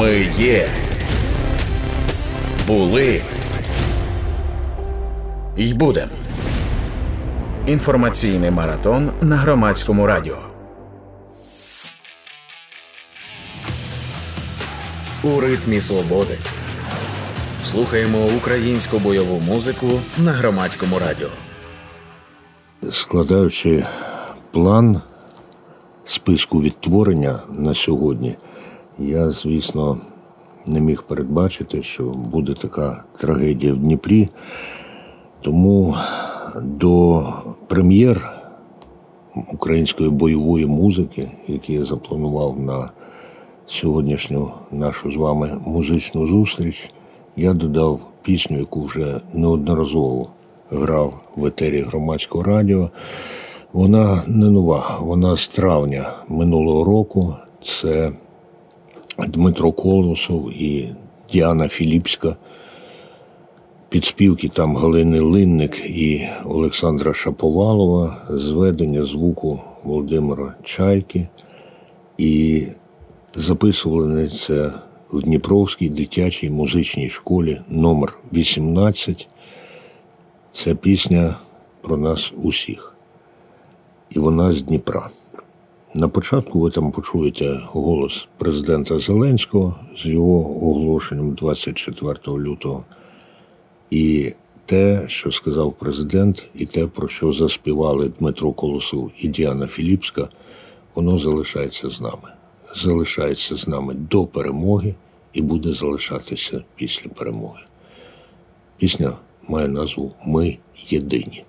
Ми є. Були. й будем. Інформаційний маратон на громадському радіо. У ритмі свободи. Слухаємо українську бойову музику на громадському радіо. Складаючи план списку відтворення на сьогодні, я, звісно, не міг передбачити, що буде така трагедія в Дніпрі. Тому до прем'єр української бойової музики, які я запланував на сьогоднішню нашу з вами музичну зустріч, я додав пісню, яку вже неодноразово грав в етері громадського радіо. Вона не нова, вона з травня минулого року. Це Дмитро Колосов і Діана Філіпська. Підспівки там Галини Линник і Олександра Шаповалова, зведення звуку Володимира Чайки. І записували це в Дніпровській дитячій музичній школі номер 18 Це пісня про нас усіх. І вона з Дніпра. На початку ви там почуєте голос президента Зеленського з його оголошенням 24 лютого. І те, що сказав президент, і те, про що заспівали Дмитро Колосов і Діана Філіпська, воно залишається з нами. Залишається з нами до перемоги і буде залишатися після перемоги. Пісня має назву Ми єдині.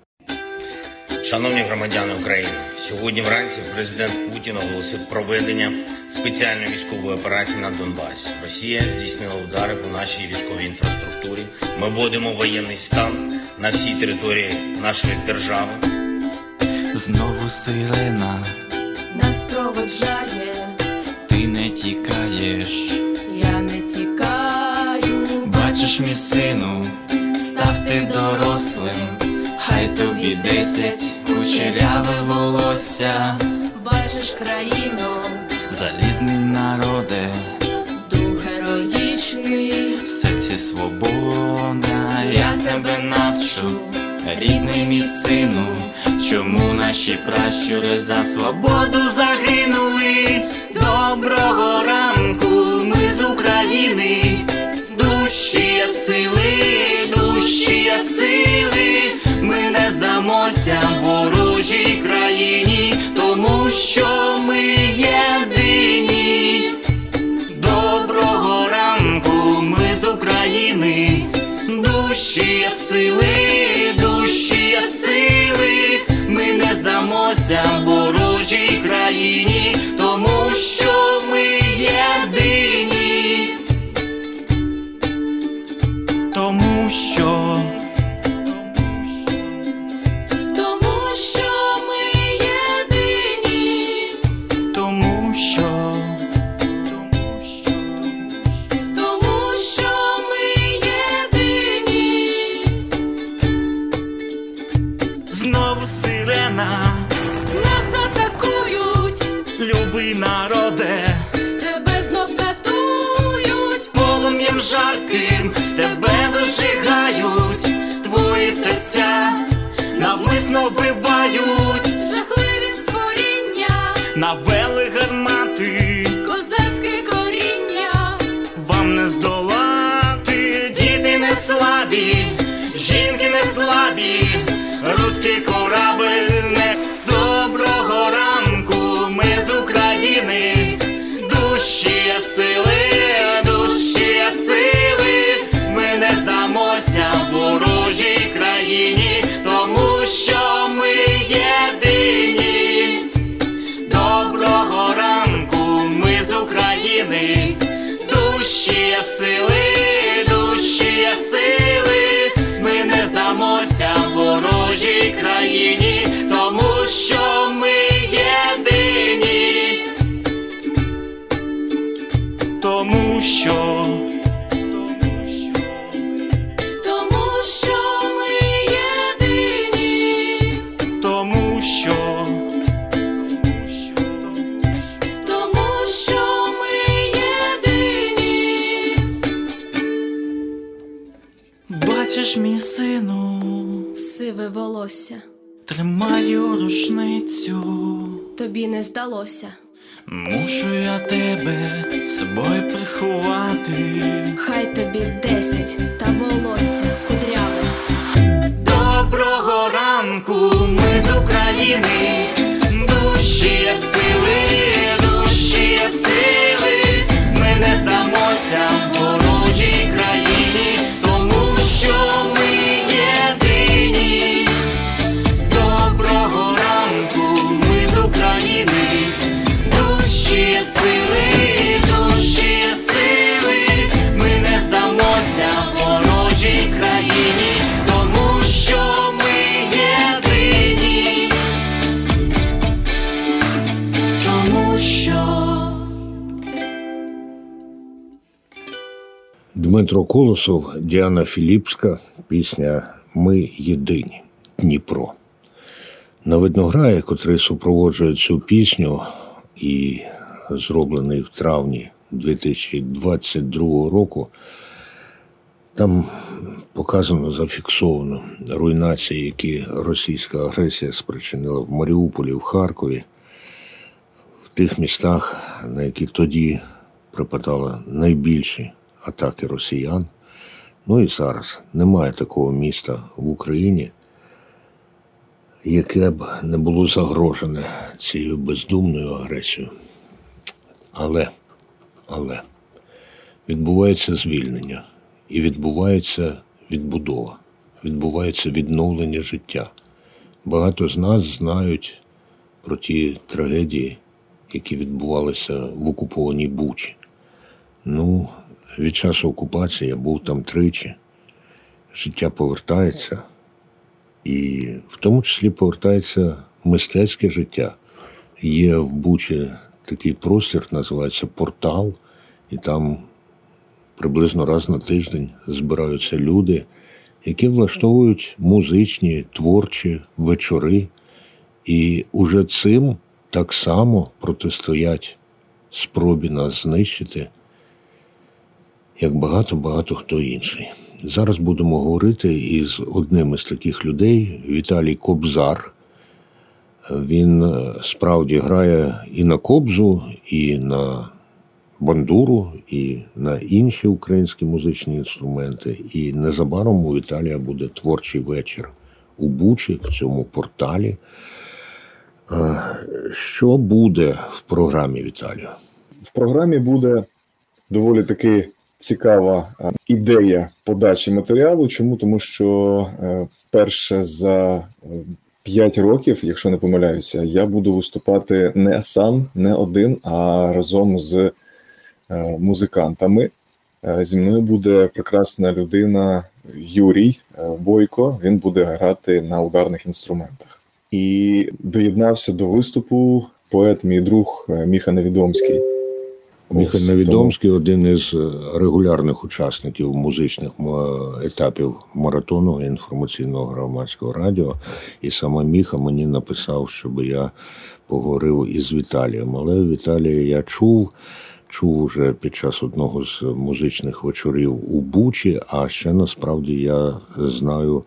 Шановні громадяни України, сьогодні вранці президент Путін оголосив проведення спеціальної військової операції на Донбасі. Росія здійснила удари по нашій військовій інфраструктурі. Ми вводимо воєнний стан на всій території нашої держави. Знову сирена нас проводжає, ти не тікаєш, я не тікаю. бачиш мій сину, став ти дорослим, хай тобі десять кучеряве волосся, Бачиш країну, залізний народе, дух героїчний, в серці свобода, я тебе навчу, рідний мій сину, чому наші пращури за свободу загинули. Доброго ранку, ми з України, душі є сили, душі є сили, ми не здамося ворожій країні, тому що що, тому що, ми єдині, тому що ми єдині. Бачиш, мій сину, сиве волосся, тримаю рушницю, тобі не здалося мушу я тебе з собою приховати. Хай тобі десять та волосся кудряве. Доброго ранку, ми з України, душі є сили, душі є сили, ми не здамося Дмитро Колосов, Діана Філіпська, пісня Ми єдині Дніпро. На виднограї, котрий супроводжує цю пісню і зроблений в травні 2022 року, там показано, зафіксовано руйнації, які російська агресія спричинила в Маріуполі, в Харкові, в тих містах, на які тоді припадали найбільші атаки росіян. Ну і зараз немає такого міста в Україні, яке б не було загрожене цією бездумною агресією. Але, але відбувається звільнення і відбувається відбудова, відбувається відновлення життя. Багато з нас знають про ті трагедії, які відбувалися в окупованій Бучі. Ну, від часу окупації я був там тричі. Життя повертається, і в тому числі повертається мистецьке життя. Є в Бучі такий простір, називається портал, і там приблизно раз на тиждень збираються люди, які влаштовують музичні, творчі вечори, і уже цим так само протистоять спробі нас знищити як багато-багато хто інший. Зараз будемо говорити із одним із таких людей Віталій Кобзар. Він е, справді грає і на кобзу, і на бандуру, і на інші українські музичні інструменти. І незабаром у Віталія буде творчий вечір у Бучі в цьому порталі. Е, Що буде в програмі Віталія? В програмі буде доволі таки цікава е, ідея подачі матеріалу. Чому? Тому що е, вперше за 5 років, якщо не помиляюся, я буду виступати не сам, не один, а разом з е, музикантами. Е, Зі мною буде прекрасна людина Юрій е, Бойко. Він буде грати на ударних інструментах. І доєднався до виступу поет, мій друг е, Міха Невідомський. Міхаль Ось, Невідомський один із е, регулярних учасників музичних етапів маратону інформаційного громадського радіо. І саме Міха мені написав, щоб я поговорив із Віталієм. Але Віталія я чув, чув уже під час одного з музичних вечорів у Бучі, а ще насправді я знаю.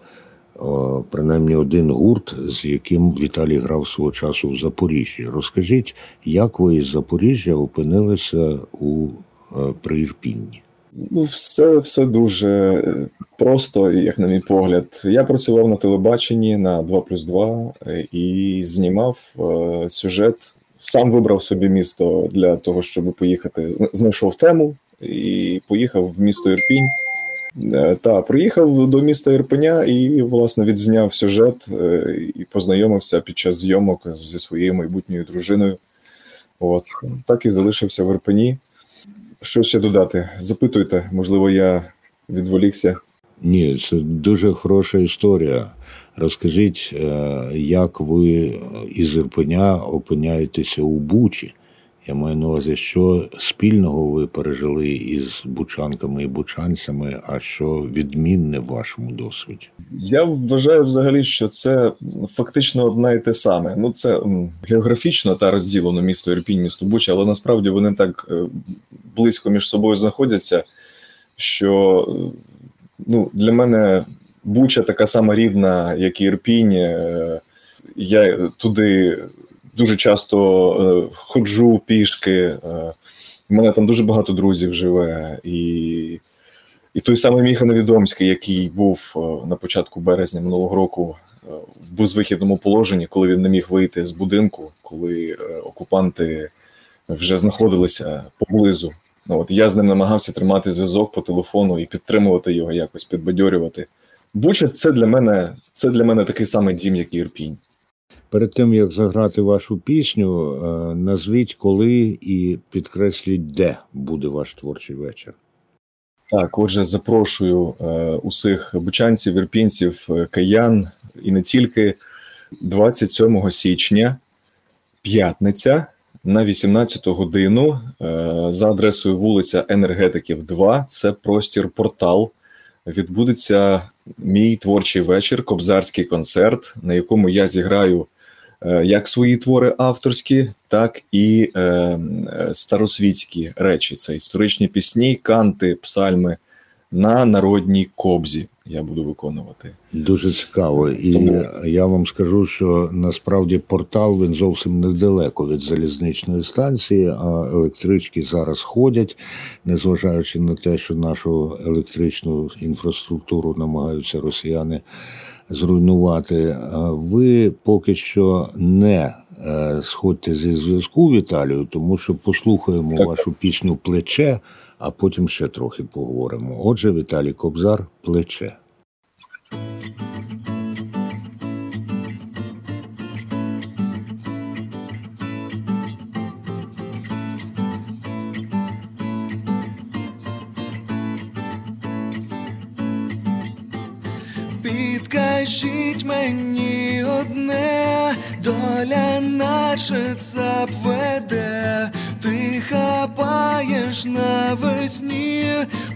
Принаймні один гурт, з яким Віталій грав свого часу в Запоріжжі. Розкажіть, як ви із Запоріжжя опинилися у е, Приірпінні? Ну, все, все дуже е, просто, як на мій погляд. Я працював на телебаченні на 2 плюс 2 е, і знімав е, сюжет. Сам вибрав собі місто для того, щоб поїхати. Знайшов тему і поїхав в місто Ірпінь. Е, Та приїхав до міста Ірпеня і власне відзняв сюжет е, і познайомився під час зйомок зі своєю майбутньою дружиною. От так і залишився в Ірпені. Що ще додати? Запитуйте, можливо, я відволікся. Ні, це дуже хороша історія. Розкажіть, е, як ви із Ірпеня опиняєтеся у Бучі? Я маю на увазі, що спільного ви пережили із бучанками і бучанцями, а що відмінне в вашому досвіді? Я вважаю взагалі, що це фактично одне і те саме. Ну, це географічно та розділено місто Ірпінь, місто Буча, але насправді вони так е, близько між собою знаходяться, що е, ну, для мене Буча така сама рідна, як і Ірпінь. Е, Я туди дуже часто е, ходжу пішки. е, У мене там дуже багато друзів живе. І, і той самий Міха Невідомський, який був е, на початку березня минулого року е, в безвихідному положенні, коли він не міг вийти з будинку, коли е, окупанти вже знаходилися поблизу. Ну, от я з ним намагався тримати зв'язок по телефону і підтримувати його якось, підбадьорювати. Буча це для мене це для мене такий самий дім, як і Ірпінь. Перед тим як заграти вашу пісню, е, назвіть коли і підкресліть, де буде ваш творчий вечір. Так, отже, запрошую е, усіх бучанців, ірпінців, е, киян і не тільки 27 січня, п'ятниця на 18 годину за адресою вулиця Енергетиків 2. Це простір портал. Відбудеться мій творчий вечір, кобзарський концерт, на якому я зіграю е, як свої твори авторські, так і е, е, старосвітські речі. Це історичні пісні, канти, псальми на народній кобзі. Я буду виконувати. Дуже цікаво. І Тому- я вам скажу, що насправді портал він зовсім недалеко від залізничної станції, а електрички зараз ходять, незважаючи на те, що нашу електричну інфраструктуру намагаються росіяни зруйнувати. Ви поки що не е, сходьте зі зв'язку, Віталію, тому що послухаємо Так. вашу пісню Плече, а потім ще трохи поговоримо. Отже, Віталій Кобзар, плече. Підкажіть мені одне, доля наша цап веде, хапаєш навесні,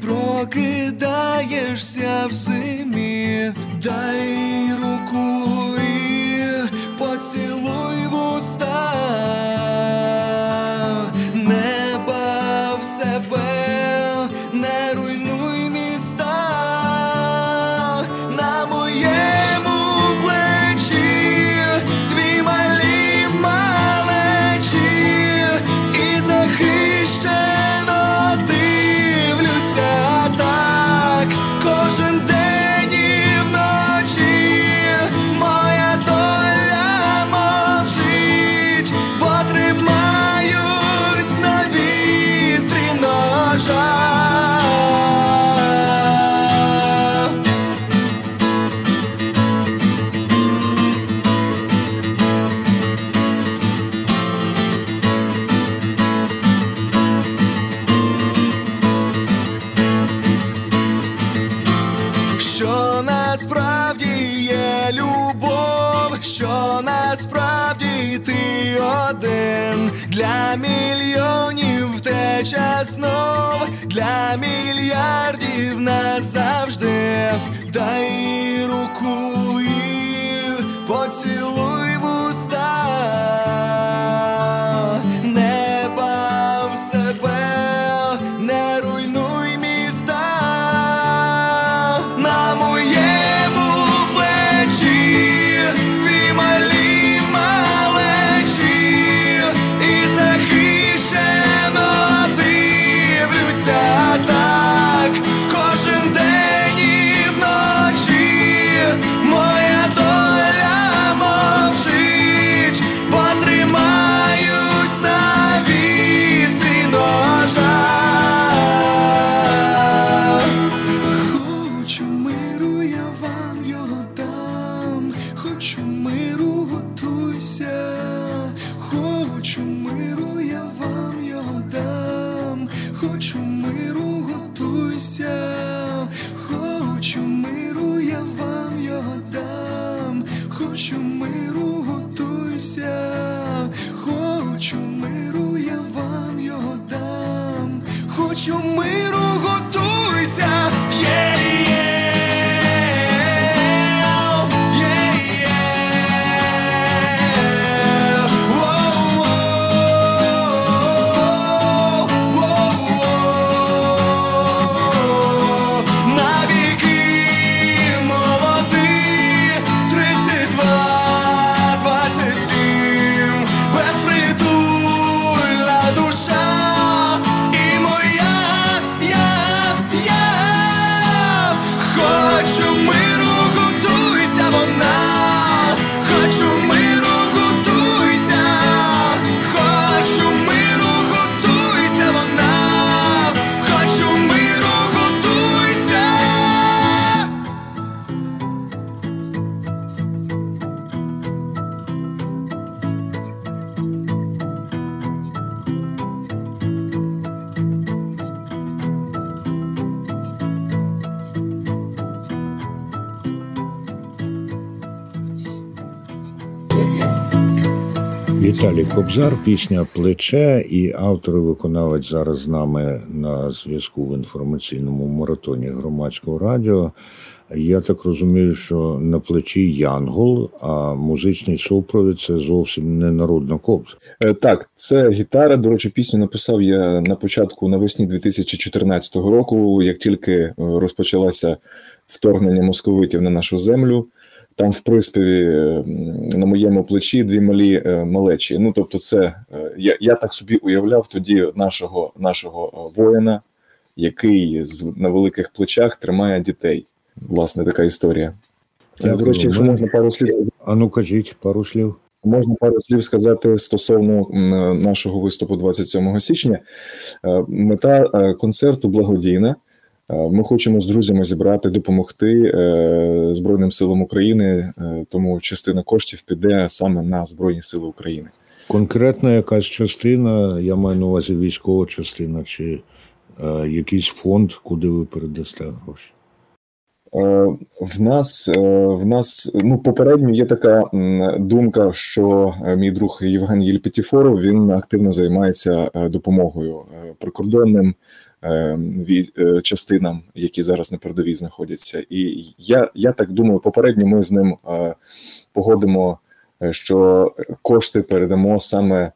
прокидаєшся в зимі, мільйонів втеча знов, для мільярдів назавжди. Дай руку Хочу миру, Кобзар, пісня Плече і автор і виконавець зараз з нами на зв'язку в інформаційному маратоні громадського радіо. Я так розумію, що на плечі Янгол, а музичний супровід це зовсім не народна кобза. Е, Так, це гітара. До речі, пісню написав я на початку навесні 2014 року, як тільки е, розпочалося вторгнення московитів на нашу землю. Там в приспіві на моєму плечі дві малі е, малечі. Ну тобто, це е, я, я так собі уявляв тоді нашого, нашого е, воїна, який з, на великих плечах тримає дітей. Власне, така історія. Дякую. До речі, якщо можна пару слів А ну кажіть пару слів. Можна пару слів сказати стосовно нашого виступу 27 січня. Мета концерту благодійна. Е, Ми хочемо з друзями зібрати, допомогти е, Збройним силам України, е, тому частина коштів піде саме на Збройні Сили України. Конкретна якась частина, я маю на увазі військова частина, чи е, якийсь фонд, куди ви передасте гроші. В нас в нас ну попередньо є така думка, що мій друг Євген Єльпетіфоров він активно займається допомогою прикордонним частинам, які зараз на передовій знаходяться. І я, я так думаю, попередньо ми з ним е, погодимо, е, що кошти передамо саме.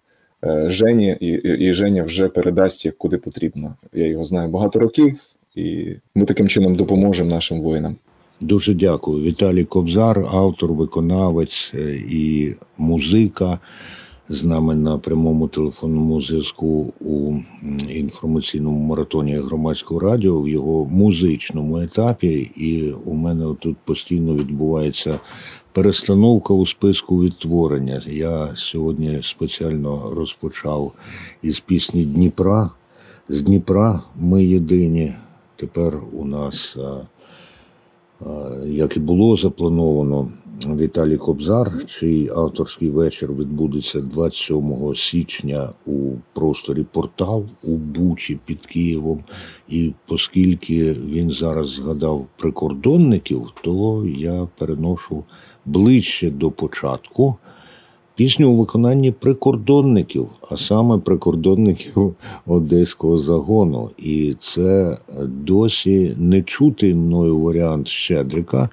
е, Жені, і, і Женя вже передасть їх куди потрібно. Я його знаю багато років, і ми таким чином допоможемо нашим воїнам. Дуже дякую. Віталій Кобзар, автор, виконавець е, і музика. З нами на прямому телефонному зв'язку у інформаційному маратоні громадського радіо в його музичному етапі. І у мене тут постійно відбувається перестановка у списку відтворення. Я сьогодні спеціально розпочав із пісні Дніпра. З Дніпра ми єдині. Тепер у нас. Як і було заплановано, Віталій Кобзар, чий авторський вечір відбудеться 27 січня у просторі портал у Бучі під Києвом. І оскільки він зараз згадав прикордонників, то я переношу ближче до початку пісню у виконанні прикордонників, а саме прикордонників одеського загону. І це досі не чутий мною варіант Щедрика.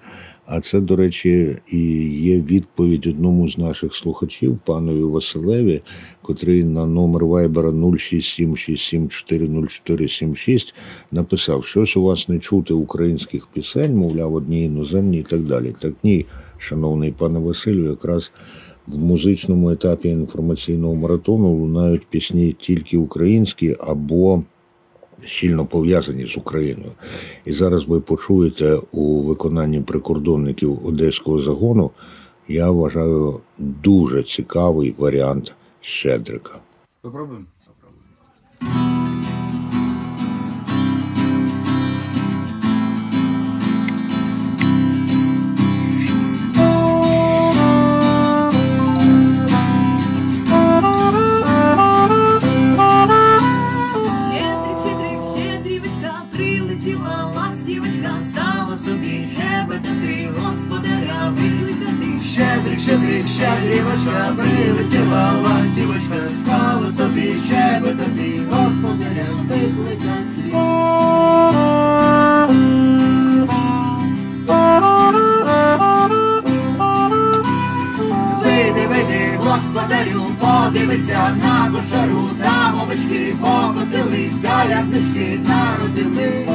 А це, до речі, і є відповідь одному з наших слухачів, панові Василеві, котрий на номер вайбера 06767400476 написав, щось у вас не чути українських пісень, мовляв, одні іноземні і так далі. Так ні, шановний пане Василю, якраз в музичному етапі інформаційного маратону лунають пісні тільки українські або щільно пов'язані з Україною. І зараз ви почуєте у виконанні прикордонників одеського загону. Я вважаю дуже цікавий варіант Щедрика. Попробуем? Щедрик, щедрівочка, прилетіла ластівочка, стала собі щебетати. Вийди, вийди, господарю, подивися на кошару, там овечки покотилися, ягнички народили.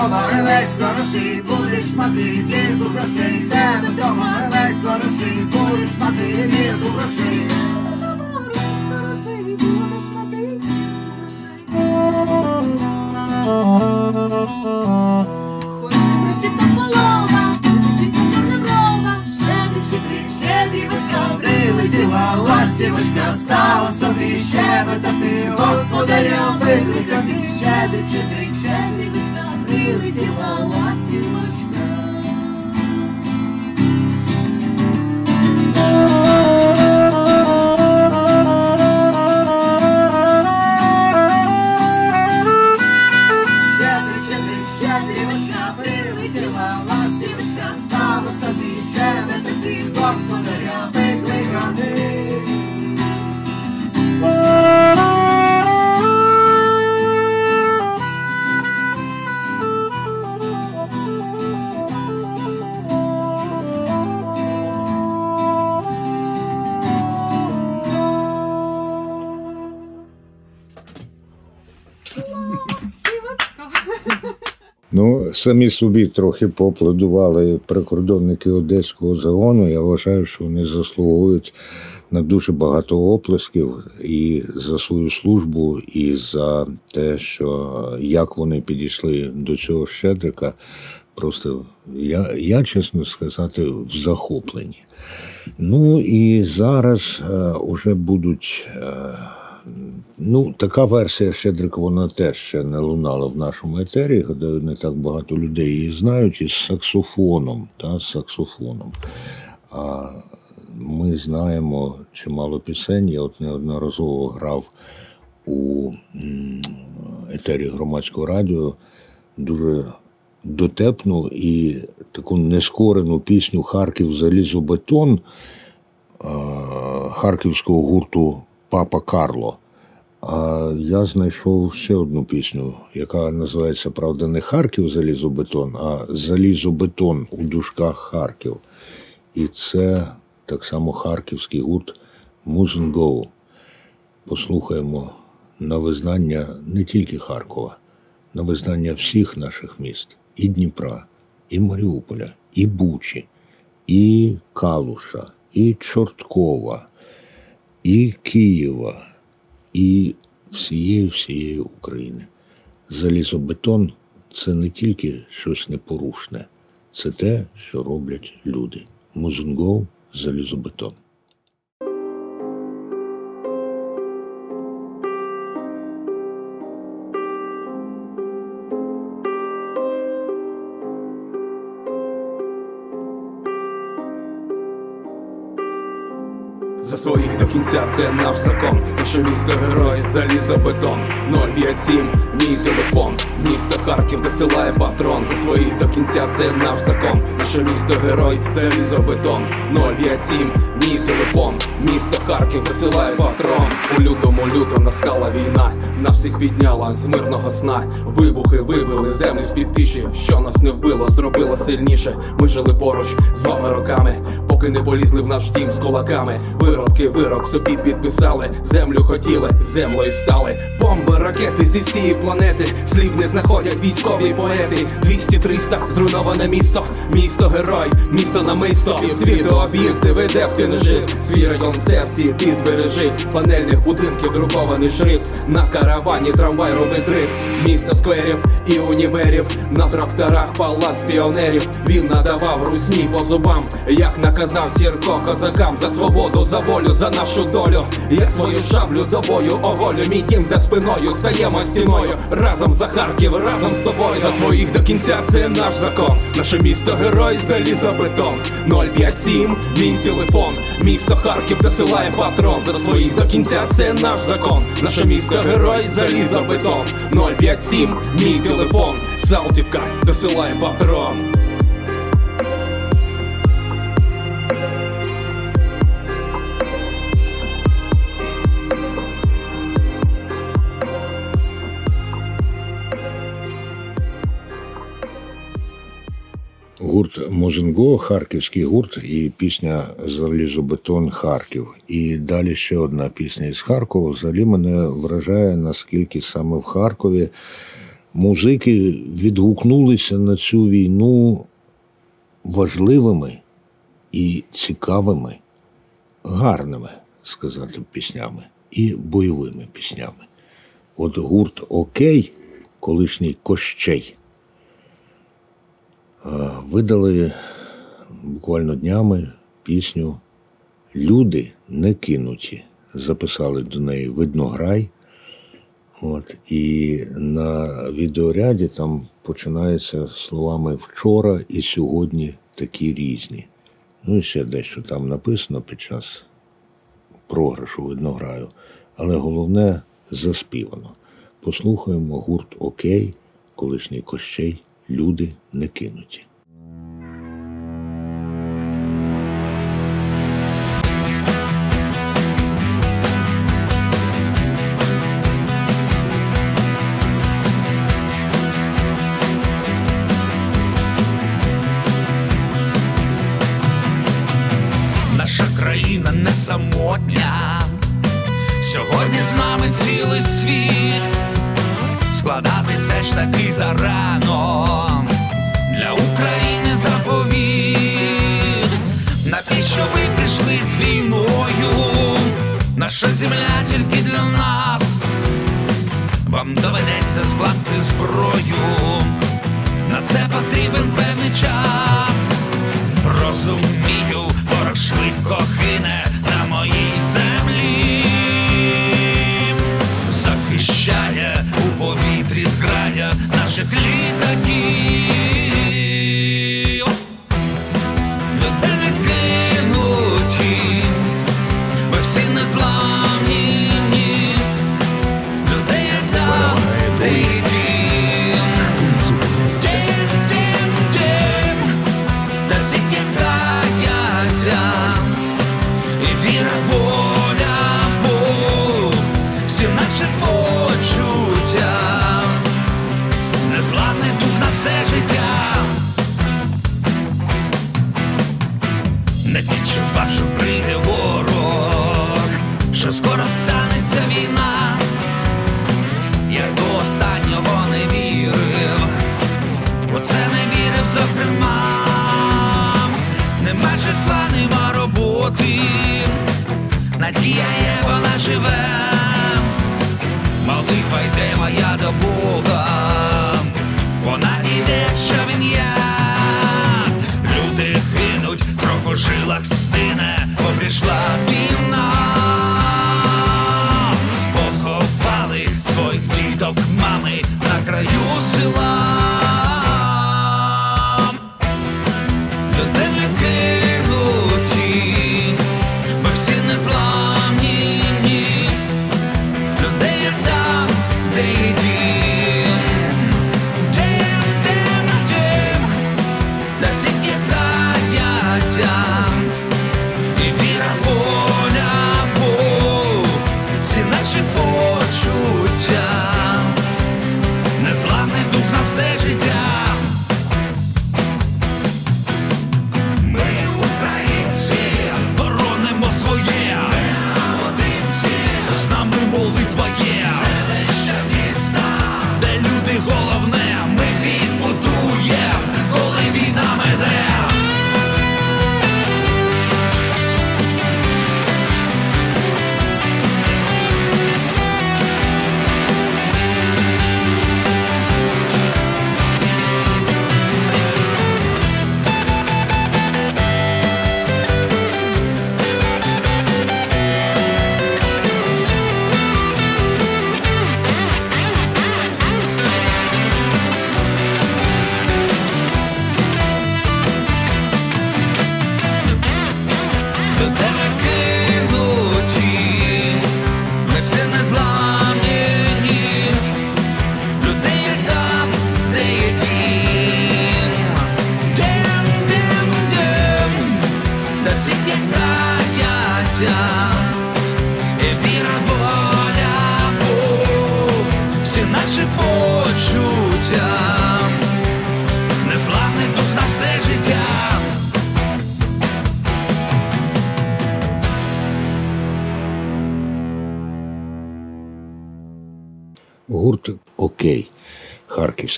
Тебе товар весь хороший, будеш мати вірку грошей, тебе товар весь хороший, будеш мати вірку грошей. Прилетіла ластівочка, стала собі. Щебетати, господаря викликати. щедрик, щедрик, щедрівочка, ластівочка. Самі собі трохи поаплодували прикордонники одеського загону. Я вважаю, що вони заслуговують на дуже багато оплесків і за свою службу, і за те, що як вони підійшли до цього щедрика. Просто я, я чесно сказати, в захопленні. Ну і зараз е, уже будуть. Е, Ну, така версія Щедрика, вона теж ще не лунала в нашому етері. Гадаю, не так багато людей її знають із саксофоном. Та, з саксофоном. А ми знаємо чимало пісень. Я от неодноразово грав у етері громадського радіо дуже дотепну і таку нескорену пісню Харків залізобетон харківського гурту Папа Карло. А я знайшов ще одну пісню, яка називається, правда, не Харків залізобетон, а Залізобетон у дужках Харків. І це так само харківський гурт Музенгоу. Послухаємо на визнання не тільки Харкова, на визнання всіх наших міст і Дніпра, і Маріуполя, і Бучі, і Калуша, і Чорткова, і Києва, і всієї всієї України. Залізобетон це не тільки щось непорушне, це те, що роблять люди. Музунгов залізобетон. За своїх до кінця це наш закон. Наше місто герой, залізобетон 057, мій телефон, місто Харків, де силає патрон. За своїх до кінця це наш закон. Наше місто герой, залізобетон 057, мій телефон, місто Харків, де силає патрон. У лютому люто настала війна. Нас всіх підняла з мирного сна. Вибухи вибили землю з-під тиші, що нас не вбило, зробило сильніше. Ми жили поруч з вами роками, поки не полізли в наш дім з кулаками. Виродки вирок собі підписали, землю хотіли, землею стали. Бомби, ракети зі всієї планети. Слів не знаходять військові поети. 200-300, зруйноване місто, місто герой, місто намисто. Півсвіту об'їзди, веде б ти не жив. Свій район серці, ти збережи. Панельних будинків друкований шрифт. На каравані трамвай робить дрифт. Місто скверів і універів. На тракторах палац піонерів. Він надавав русні по зубам, як наказав Сірко козакам за свободу, за волю, за нашу долю. Я свою шаблю до бою оголю. Мій дім за спиною стаємо стіною. Разом за Харків, разом з тобою. За своїх до кінця це наш закон. Наше місто герой, залізобетон. 057, мій телефон. Місто Харків досилає патрон. За своїх до кінця це наш закон. Наше місто герой, залізобетон. 057, мій телефон. Салтівка досилає патрон. Гурт Мозенго, харківський гурт, і пісня Залізобетон Харків. І далі ще одна пісня із Харкова. Взагалі мене вражає, наскільки саме в Харкові музики відгукнулися на цю війну важливими і цікавими, гарними, сказати, піснями і бойовими піснями. От гурт Окей, колишній Кощей. Е, видали буквально днями пісню Люди не кинуті. Записали до неї Виднограй. От, і на відеоряді там починається словами вчора і сьогодні такі різні. Ну і ще дещо там написано під час програшу виднограю. Але головне заспівано. Послухаємо гурт Окей, колишній Кощей люди не кинуті. Вам доведеться скласти зброю. На це потрібен певний час. Розумію, ворог швидко хине на моїй землі. Захищає у повітрі зграя наших літаків. Вона живе, молитва йде моя до Бога, вона дійде, що він є. Люди гинуть, кров у жилах стине, бо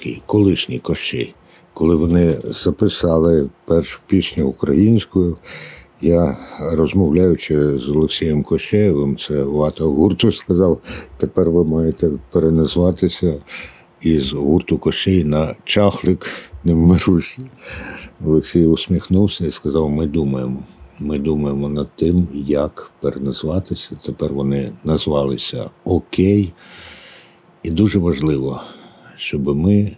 харківський, колишній Кощей. Коли вони записали першу пісню українською, я, розмовляючи з Олексієм Кощеєвим, це вата гурту, сказав, тепер ви маєте переназватися із гурту Кощей на чахлик невмирущий. Олексій усміхнувся і сказав: ми думаємо. Ми думаємо над тим, як переназватися. Тепер вони назвалися Окей. І дуже важливо, щоб ми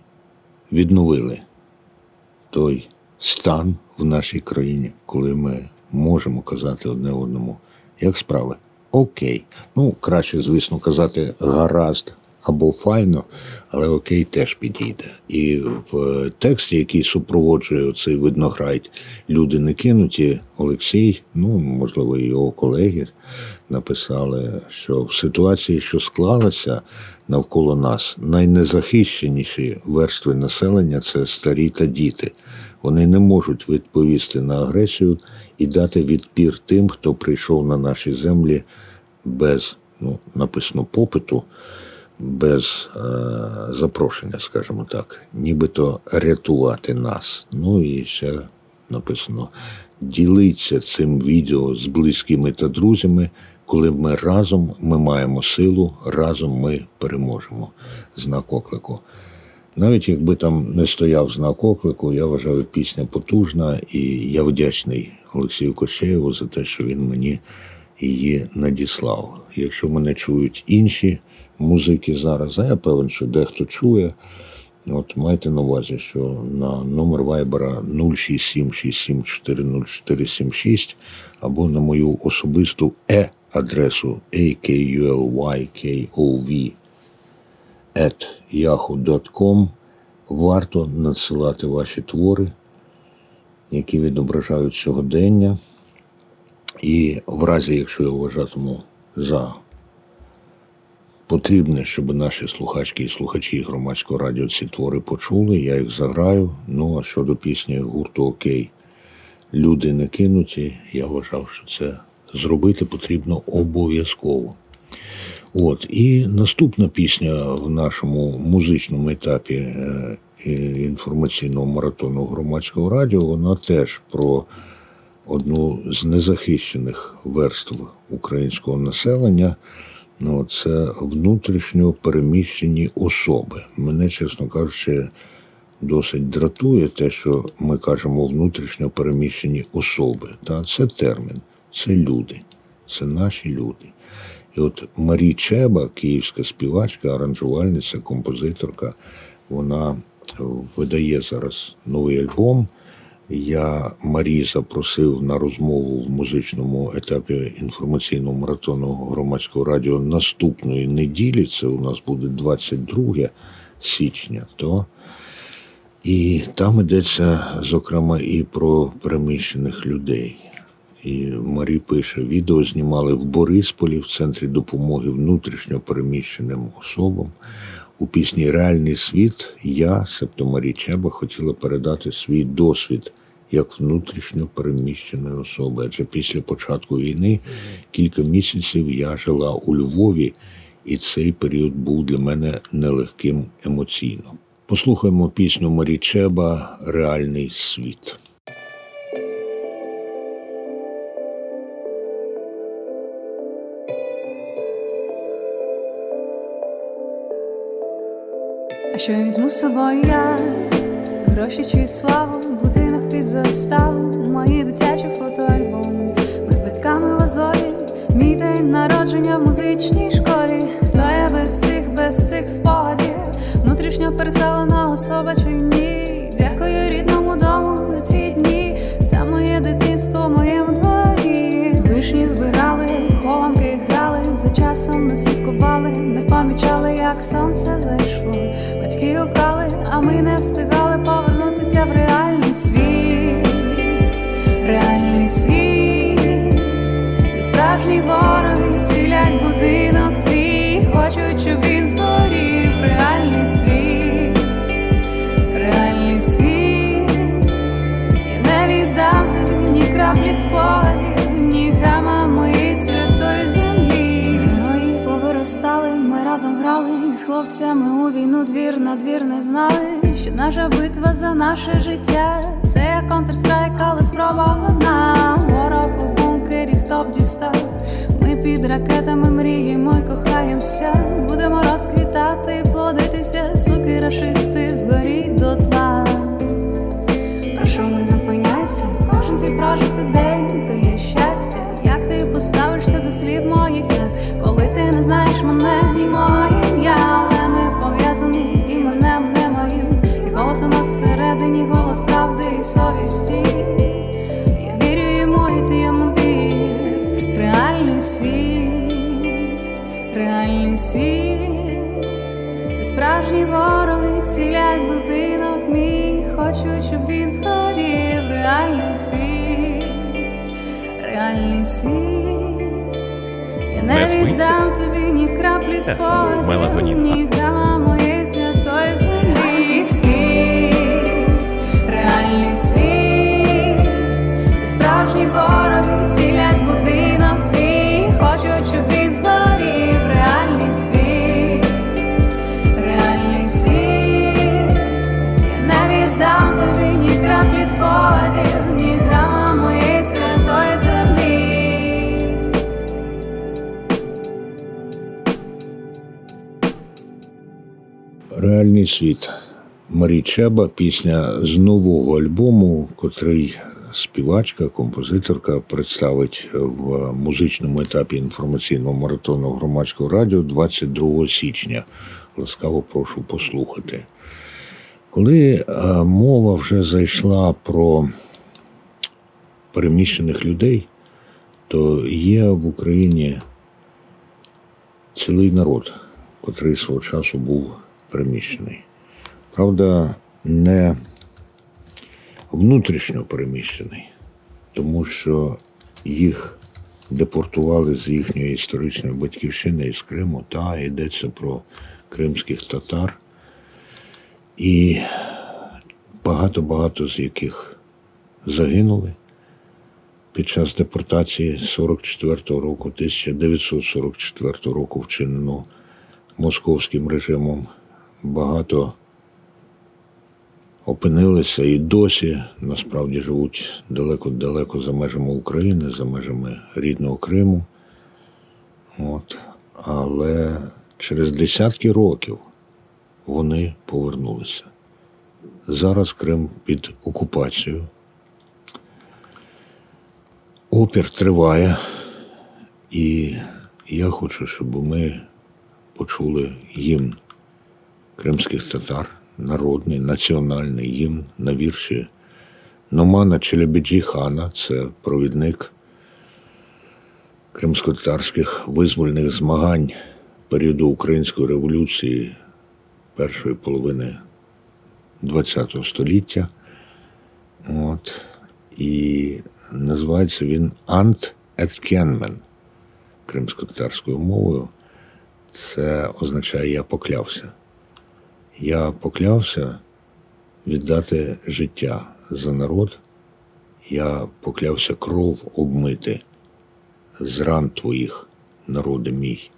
відновили той стан в нашій країні, коли ми можемо казати одне одному, як справи. Окей. Ну, краще, звісно, казати гаразд або файно, але окей теж підійде. І в тексті, який супроводжує цей виднограйд, люди не кинуті, Олексій, ну, можливо, його колеги написали, що в ситуації, що склалася навколо нас, найнезахищеніші верстви населення це старі та діти. Вони не можуть відповісти на агресію і дати відпір тим, хто прийшов на наші землі без, ну, написано, попиту, без е, запрошення, скажімо так, нібито рятувати нас. Ну і ще написано: ділиться цим відео з близькими та друзями. Коли ми разом ми маємо силу, разом ми переможемо. Знак оклику. Навіть якби там не стояв знак оклику, я вважаю пісня потужна, і я вдячний Олексію Кощеєву за те, що він мені її надіслав. Якщо мене чують інші музики зараз, а я певен, що дехто чує. От майте на увазі, що на номер вайбера 06767400476 або на мою особисту е-адресу akullykov at yahoo.com варто надсилати ваші твори, які відображають сьогодення. І в разі, якщо я вважатиму за потрібне, щоб наші слухачки і слухачі громадського радіо ці твори почули, я їх заграю. Ну а щодо пісні гурту Окей, люди не кинуті, я вважав, що це зробити потрібно обов'язково. От, і наступна пісня в нашому музичному етапі е, інформаційного маратону громадського радіо, вона теж про одну з незахищених верств українського населення. Ну, це внутрішньо переміщені особи. Мене, чесно кажучи, досить дратує те, що ми кажемо внутрішньо переміщені особи. Та Це термін, це люди, це наші люди. І от Марі Чеба, київська співачка, аранжувальниця, композиторка, вона видає зараз новий альбом. Я Марі запросив на розмову в музичному етапі інформаційного маратону громадського радіо наступної неділі. Це у нас буде 22 січня. то І там йдеться, зокрема, і про переміщених людей. І Марі пише: відео знімали в Борисполі в центрі допомоги внутрішньо переміщеним особам. У пісні Реальний світ я, себто Марі Чеба, хотіла передати свій досвід як внутрішньо переміщеної особи. Адже після початку війни кілька місяців я жила у Львові, і цей період був для мене нелегким емоційно. Послухаємо пісню Марі Чеба Реальний світ. А що я візьму з собою я? Гроші чи славу, будинок під заставу, мої дитячі фотоальбоми. Ми з батьками в Азові, мій день народження в музичній школі. Хто я без цих, без цих спогадів? Внутрішньо переселена особа чи ні? Дякую рідному дому за ці дні. За моє дитинство в моєму дворі. Вишні збирали, хованки грали, за часом не слідкували, не помічали, як сонце зайшло. Батьки украли, а ми не встигали повернутися в реальний світ, реальний світ, де справжні вороги цілять будинок з хлопцями у війну двір на двір не знали, що наша битва за наше життя. Це Counter-Strike, але спроба одна. Ворог у бункері, хто б дістав. Ми під ракетами мріємо й кохаємося. Будемо розквітати, плодитися, суки, рашисти, згоріть дотла. Прошу, не зупиняйся, кожен твій прожитий день то є щастя. Як ти поставишся до слів моїх, коли ти не знаєш мене, ні моє всередині, голос правди і совісті. Я вірю йому, і ти йому вір. Реальний світ, реальний світ, де справжні вороги цілять будинок мій, хочуть, щоб він згорів. Реальний світ, реальний світ. Я не віддам тобі ні краплі спогадів, ні грама моєї святої землі реальний світ, справжні вороги цілять будинок твій, хочуть, щоб він згорів. Реальний світ, реальний світ, я не віддам тобі ні краплі спогадів, ні грама моєї святої землі. Реальний світ. Марі Чеба, пісня з нового альбому, котрий співачка, композиторка представить в музичному етапі інформаційного маратону громадського радіо 22 січня. Ласкаво прошу послухати. Коли е, мова вже зайшла про переміщених людей, то є в Україні цілий народ, котрий свого часу був переміщений. Правда, не внутрішньо переміщений, тому що їх депортували з їхньої історичної батьківщини із Криму, та йдеться про кримських татар. І багато-багато з яких загинули під час депортації 44-го року, 1944 року вчинено московським режимом. Багато опинилися і досі насправді живуть далеко-далеко за межами України, за межами рідного Криму. От. Але через десятки років вони повернулися. Зараз Крим під окупацією. Опір триває, і я хочу, щоб ми почули гімн кримських татар, народний, національний гімн на вірші Номана Челебіджі Хана, це провідник кримсько-татарських визвольних змагань періоду Української революції першої половини ХХ століття. От. І називається він Ант Еткенмен кримсько-татарською мовою. Це означає я поклявся. Я поклявся віддати життя за народ. Я поклявся кров обмити з ран твоїх, народи мій.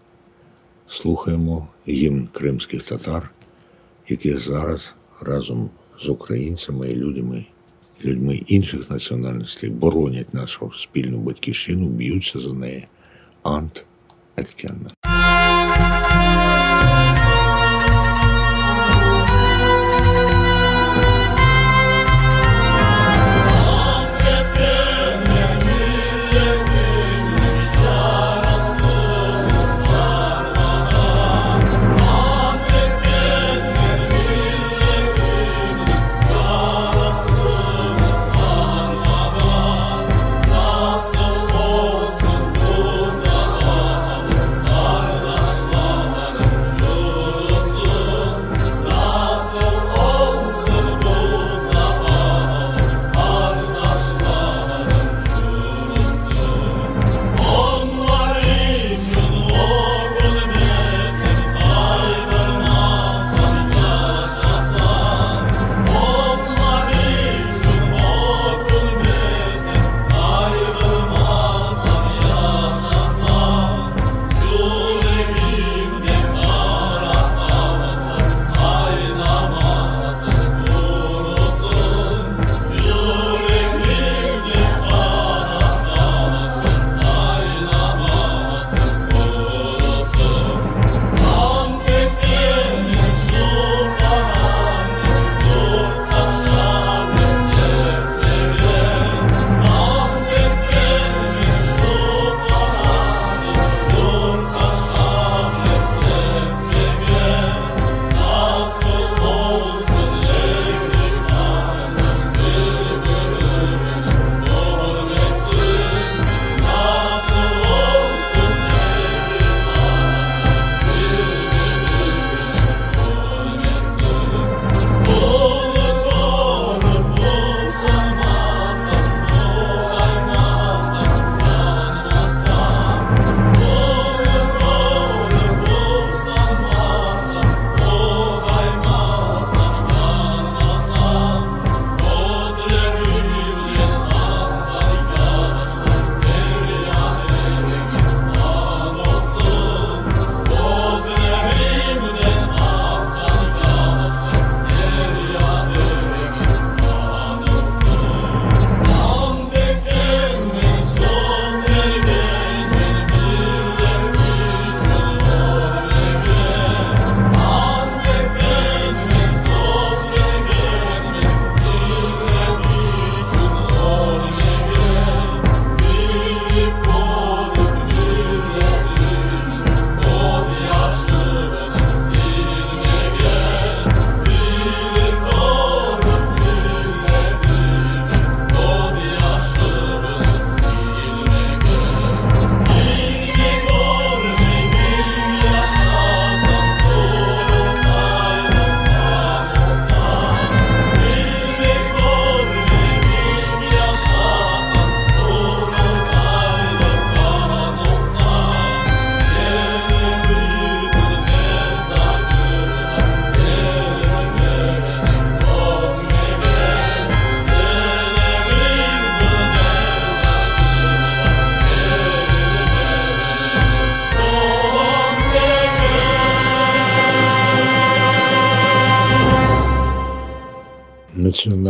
Слухаємо гімн кримських татар, які зараз разом з українцями і людьми, людьми інших національностей боронять нашу спільну батьківщину, б'ються за неї. Ант Еткенна.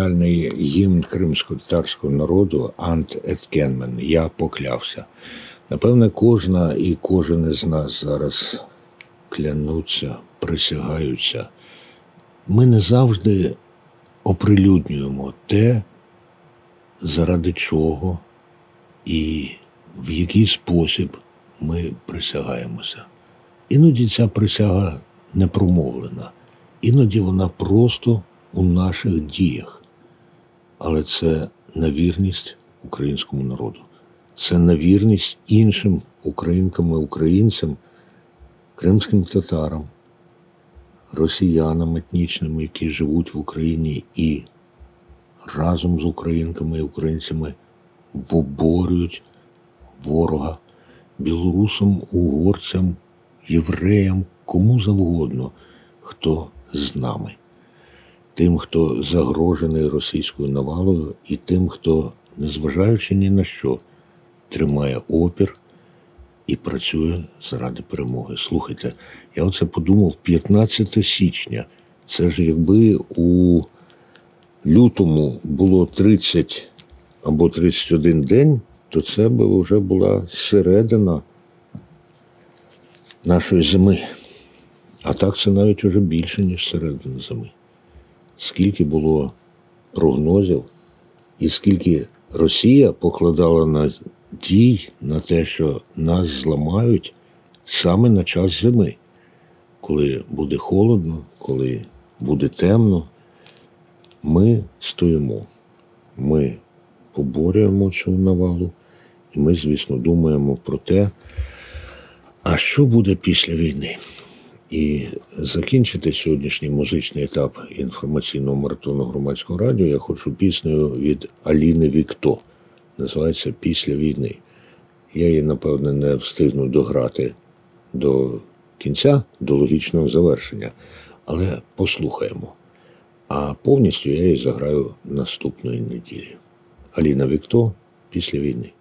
Національний гімн кримсько-татарського народу Ант Еткенмен. Я поклявся. Напевне, кожна і кожен із нас зараз клянуться, присягаються. Ми не завжди оприлюднюємо те, заради чого і в який спосіб ми присягаємося. Іноді ця присяга не промовлена, іноді вона просто у наших діях. Але це на вірність українському народу, це на вірність іншим українкам і українцям, кримським татарам, росіянам етнічним, які живуть в Україні і разом з українками і українцями воборюють ворога. Білорусам, угорцям, євреям, кому завгодно, хто з нами, тим, хто загрожений російською навалою, і тим, хто, незважаючи ні на що, тримає опір і працює заради перемоги. Слухайте, я оце подумав 15 січня. Це ж якби у лютому було 30 або 31 день, то це б вже була середина нашої зими. А так це навіть вже більше, ніж середина зими. Скільки було прогнозів, і скільки Росія покладала на дій на те, що нас зламають саме на час зими, коли буде холодно, коли буде темно, ми стоїмо. Ми поборюємо цю навалу, і ми, звісно, думаємо про те, а що буде після війни. І закінчити сьогоднішній музичний етап інформаційного маратону громадського радіо я хочу піснею від Аліни Вікто. Називається Після війни. Я її, напевне, не встигну дограти до кінця, до логічного завершення, але послухаємо. А повністю я її заграю наступної неділі. Аліна Вікто після війни.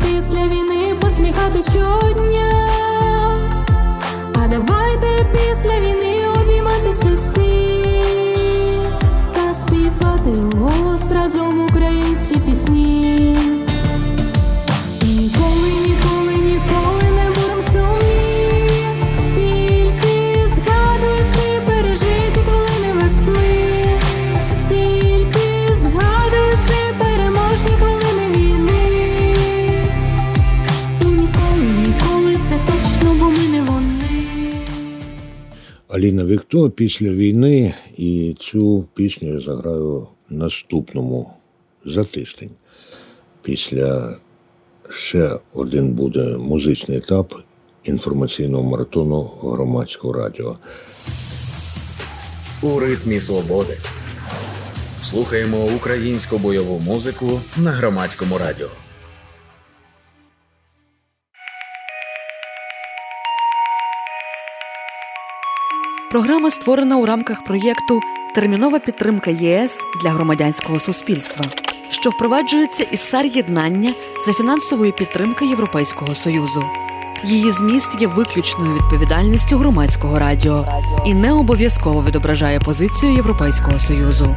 Після війни посміхати щодня. Аліна Вікто після війни, і цю пісню я заграю наступному за тиждень. Після ще один буде музичний етап інформаційного маратону громадського радіо. У ритмі свободи. Слухаємо українську бойову музику на громадському радіо. Програма створена у рамках проєкту Термінова підтримка ЄС для громадянського суспільства, що впроваджується із сар єднання за фінансової підтримки Європейського союзу. Її зміст є виключною відповідальністю громадського радіо і не обов'язково відображає позицію Європейського союзу.